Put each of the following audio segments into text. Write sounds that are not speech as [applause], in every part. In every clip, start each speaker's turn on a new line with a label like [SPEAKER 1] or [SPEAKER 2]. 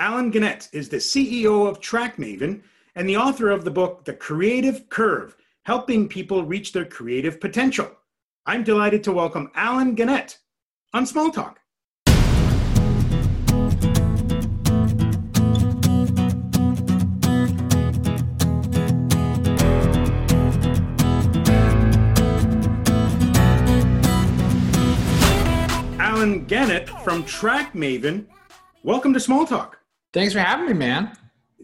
[SPEAKER 1] Allen Gannett is the CEO of TrackMaven and the author of the book, The Creative Curve Helping People Reach Their Creative Potential. I'm delighted to welcome Allen Gannett on Small Talk. Allen Gannett from TrackMaven. Welcome to Small Talk.
[SPEAKER 2] Thanks for having me, man.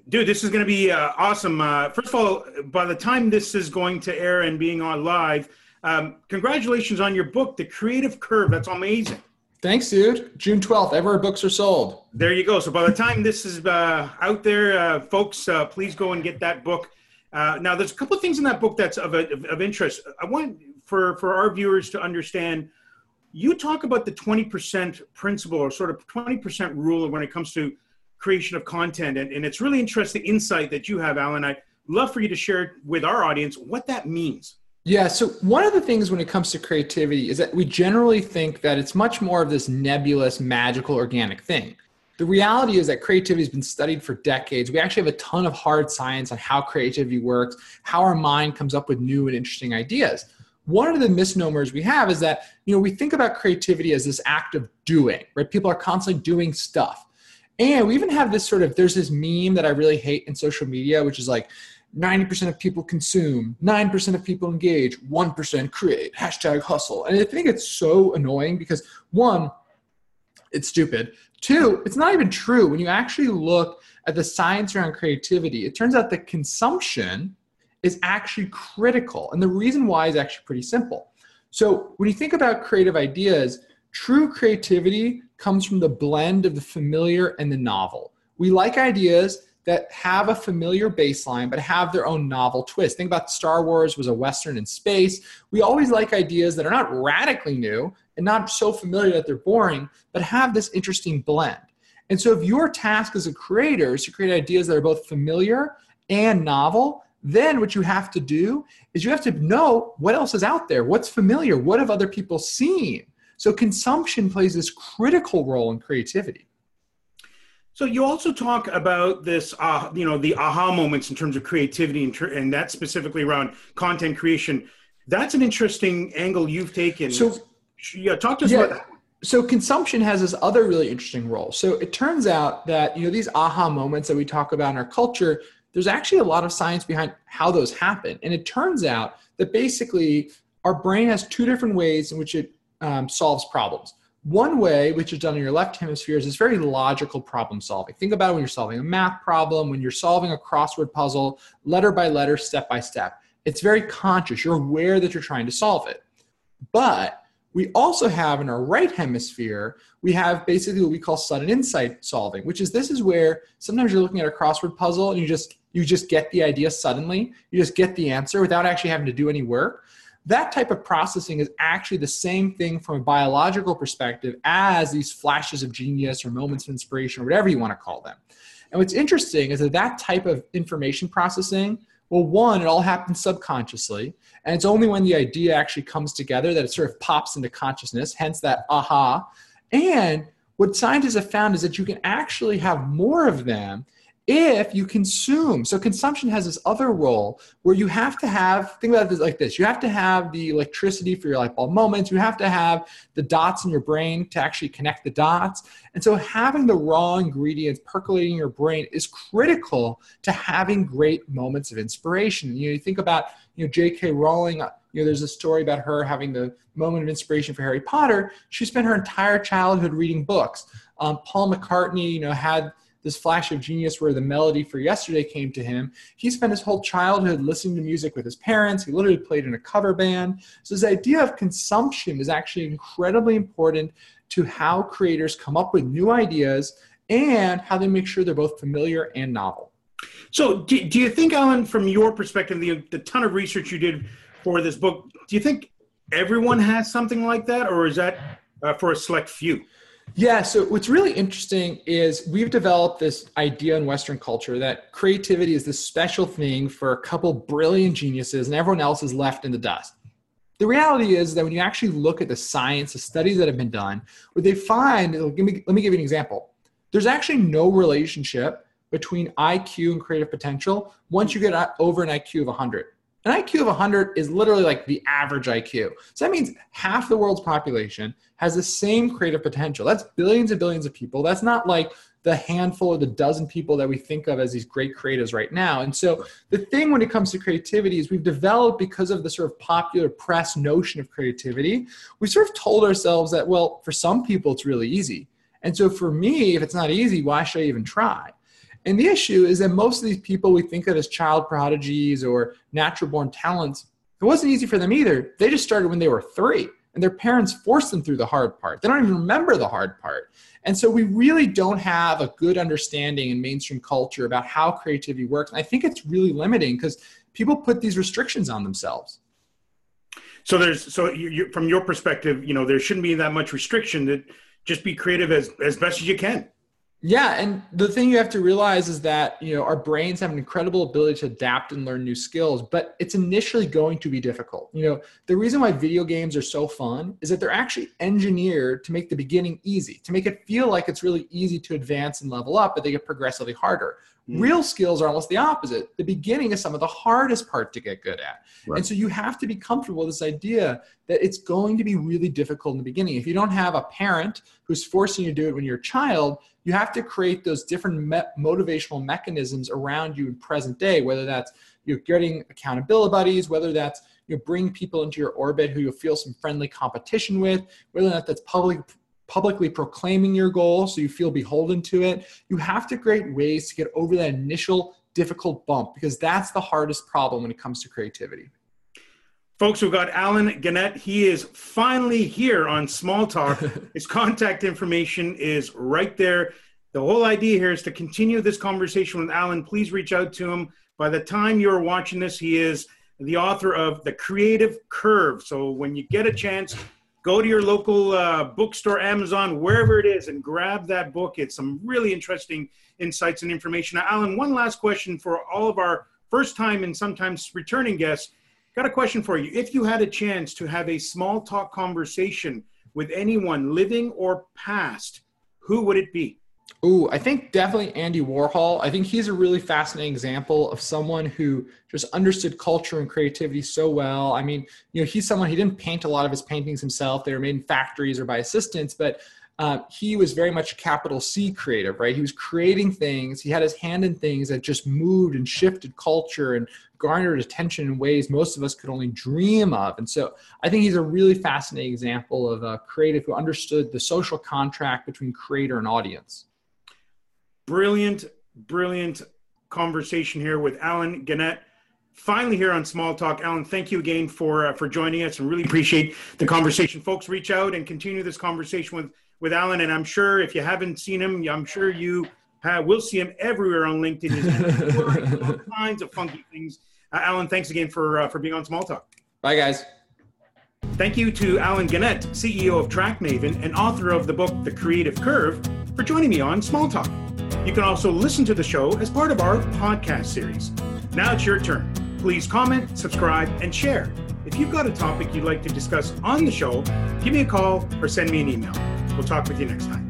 [SPEAKER 1] Dude, this is going to be uh, awesome. Uh, first of all, by the time this is going to air and being on live, um, congratulations on your book, The Creative Curve. That's amazing.
[SPEAKER 2] Thanks, dude. June 12th, ever books are sold.
[SPEAKER 1] There you go. So by the time this is uh, out there, uh, folks, uh, please go and get that book. Uh, now, there's a couple of things in that book that's of, of, of interest. I want for, for our viewers to understand – you talk about the 20% principle or sort of 20% rule when it comes to creation of content. And, and it's really interesting insight that you have, Allen. I'd love for you to share with our audience what that means.
[SPEAKER 2] Yeah, so one of the things when it comes to creativity is that we generally think that it's much more of this nebulous, magical, organic thing. The reality is that creativity has been studied for decades. We actually have a ton of hard science on how creativity works, how our mind comes up with new and interesting ideas one of the misnomers we have is that you know we think about creativity as this act of doing right people are constantly doing stuff and we even have this sort of there's this meme that i really hate in social media which is like 90% of people consume 9% of people engage 1% create hashtag hustle and i think it's so annoying because one it's stupid two it's not even true when you actually look at the science around creativity it turns out that consumption is actually critical. And the reason why is actually pretty simple. So when you think about creative ideas, true creativity comes from the blend of the familiar and the novel. We like ideas that have a familiar baseline but have their own novel twist. Think about Star Wars was a western in space. We always like ideas that are not radically new and not so familiar that they're boring, but have this interesting blend. And so if your task as a creator is to create ideas that are both familiar and novel, then what you have to do is you have to know what else is out there, what's familiar, what have other people seen. So consumption plays this critical role in creativity.
[SPEAKER 1] So you also talk about this, uh, you know, the aha moments in terms of creativity, and, and that specifically around content creation. That's an interesting angle you've taken. So, yeah, talk to us yeah, about that.
[SPEAKER 2] So consumption has this other really interesting role. So it turns out that you know these aha moments that we talk about in our culture there's actually a lot of science behind how those happen. And it turns out that basically our brain has two different ways in which it um, solves problems. One way, which is done in your left hemisphere, is this very logical problem solving. Think about when you're solving a math problem, when you're solving a crossword puzzle, letter by letter, step by step. It's very conscious. You're aware that you're trying to solve it. But we also have in our right hemisphere, we have basically what we call sudden insight solving, which is this is where sometimes you're looking at a crossword puzzle and you just you just get the idea suddenly, you just get the answer without actually having to do any work. That type of processing is actually the same thing from a biological perspective as these flashes of genius or moments of inspiration or whatever you want to call them. And what's interesting is that that type of information processing well, one, it all happens subconsciously. And it's only when the idea actually comes together that it sort of pops into consciousness, hence that aha. And what scientists have found is that you can actually have more of them if you consume. So consumption has this other role where you have to have, think about this like this, you have to have the electricity for your light bulb moments, you have to have the dots in your brain to actually connect the dots. And so having the raw ingredients percolating in your brain is critical to having great moments of inspiration. You, know, you think about, you know, J.K. Rowling, you know, there's a story about her having the moment of inspiration for Harry Potter. She spent her entire childhood reading books. Um, Paul McCartney, you know, had this flash of genius where the melody for yesterday came to him. He spent his whole childhood listening to music with his parents. He literally played in a cover band. So, this idea of consumption is actually incredibly important to how creators come up with new ideas and how they make sure they're both familiar and novel.
[SPEAKER 1] So, do, do you think, Allen, from your perspective, the, the ton of research you did for this book, do you think everyone has something like that, or is that uh, for a select few?
[SPEAKER 2] Yeah, so what's really interesting is we've developed this idea in Western culture that creativity is this special thing for a couple brilliant geniuses and everyone else is left in the dust. The reality is that when you actually look at the science, the studies that have been done, what they find, let me, let me give you an example. there's actually no relationship between IQ and creative potential once you get over an IQ of 100. An IQ of 100 is literally like the average IQ. So that means half the world's population has the same creative potential. That's billions and billions of people. That's not like the handful or the dozen people that we think of as these great creatives right now. And so the thing when it comes to creativity is we've developed because of the sort of popular press notion of creativity, we sort of told ourselves that, well, for some people it's really easy. And so for me, if it's not easy, why should I even try? And the issue is that most of these people we think of as child prodigies or natural born talents, it wasn't easy for them either. They just started when they were three, and their parents forced them through the hard part. They don't even remember the hard part. And so we really don't have a good understanding in mainstream culture about how creativity works. And I think it's really limiting because people put these restrictions on themselves.
[SPEAKER 1] So there's so you, you, from your perspective, you know, there shouldn't be that much restriction. That just be creative as as best as you can.
[SPEAKER 2] Yeah, and the thing you have to realize is that you know our brains have an incredible ability to adapt and learn new skills, but it's initially going to be difficult. You know, the reason why video games are so fun is that they're actually engineered to make the beginning easy, to make it feel like it's really easy to advance and level up, but they get progressively harder. Mm. Real skills are almost the opposite. The beginning is some of the hardest part to get good at. Right. And so you have to be comfortable with this idea that it's going to be really difficult in the beginning. If you don't have a parent who's forcing you to do it when you're a child, you have to create those different me- motivational mechanisms around you in present day, whether that's you're getting accountability buddies, whether that's you know, bring people into your orbit who you'll feel some friendly competition with, whether or not that's public publicly proclaiming your goal so you feel beholden to it. You have to create ways to get over that initial difficult bump because that's the hardest problem when it comes to creativity.
[SPEAKER 1] Folks, we've got Allen Gannett. He is finally here on Small Talk. [laughs] His contact information is right there. The whole idea here is to continue this conversation with Allen. Please reach out to him. By the time you're watching this, he is the author of The Creative Curve. So when you get a chance, go to your local uh, bookstore, Amazon, wherever it is, and grab that book. It's some really interesting insights and information. Now, Allen, one last question for all of our first time and sometimes returning guests. Got a question for you. If you had a chance to have a small talk conversation with anyone living or past, who would it be?
[SPEAKER 2] Ooh, I think definitely Andy Warhol. I think he's a really fascinating example of someone who just understood culture and creativity so well. I mean, you know, he's someone he didn't paint a lot of his paintings himself; they were made in factories or by assistants. But uh, he was very much a capital C creative, right? He was creating things. He had his hand in things that just moved and shifted culture and garnered attention in ways most of us could only dream of. And so I think he's a really fascinating example of a creative who understood the social contract between creator and audience
[SPEAKER 1] brilliant, brilliant conversation here with Allen Gannett. Finally, here on Small Talk, Allen, Thank you again for uh, for joining us, and really appreciate the conversation. Folks, reach out and continue this conversation with with Allen. And I'm sure if you haven't seen him, I'm sure you have, will see him everywhere on LinkedIn. all kinds of funky things. Uh, Allen, thanks again for uh, for being on Small Talk.
[SPEAKER 2] Bye, guys.
[SPEAKER 1] Thank you to Allen Gannett, CEO of TrackMaven and author of the book The Creative Curve, for joining me on Small Talk. You can also listen to the show as part of our podcast series. Now it's your turn. Please comment, subscribe, and share. If you've got a topic you'd like to discuss on the show, give me a call or send me an email. We'll talk with you next time.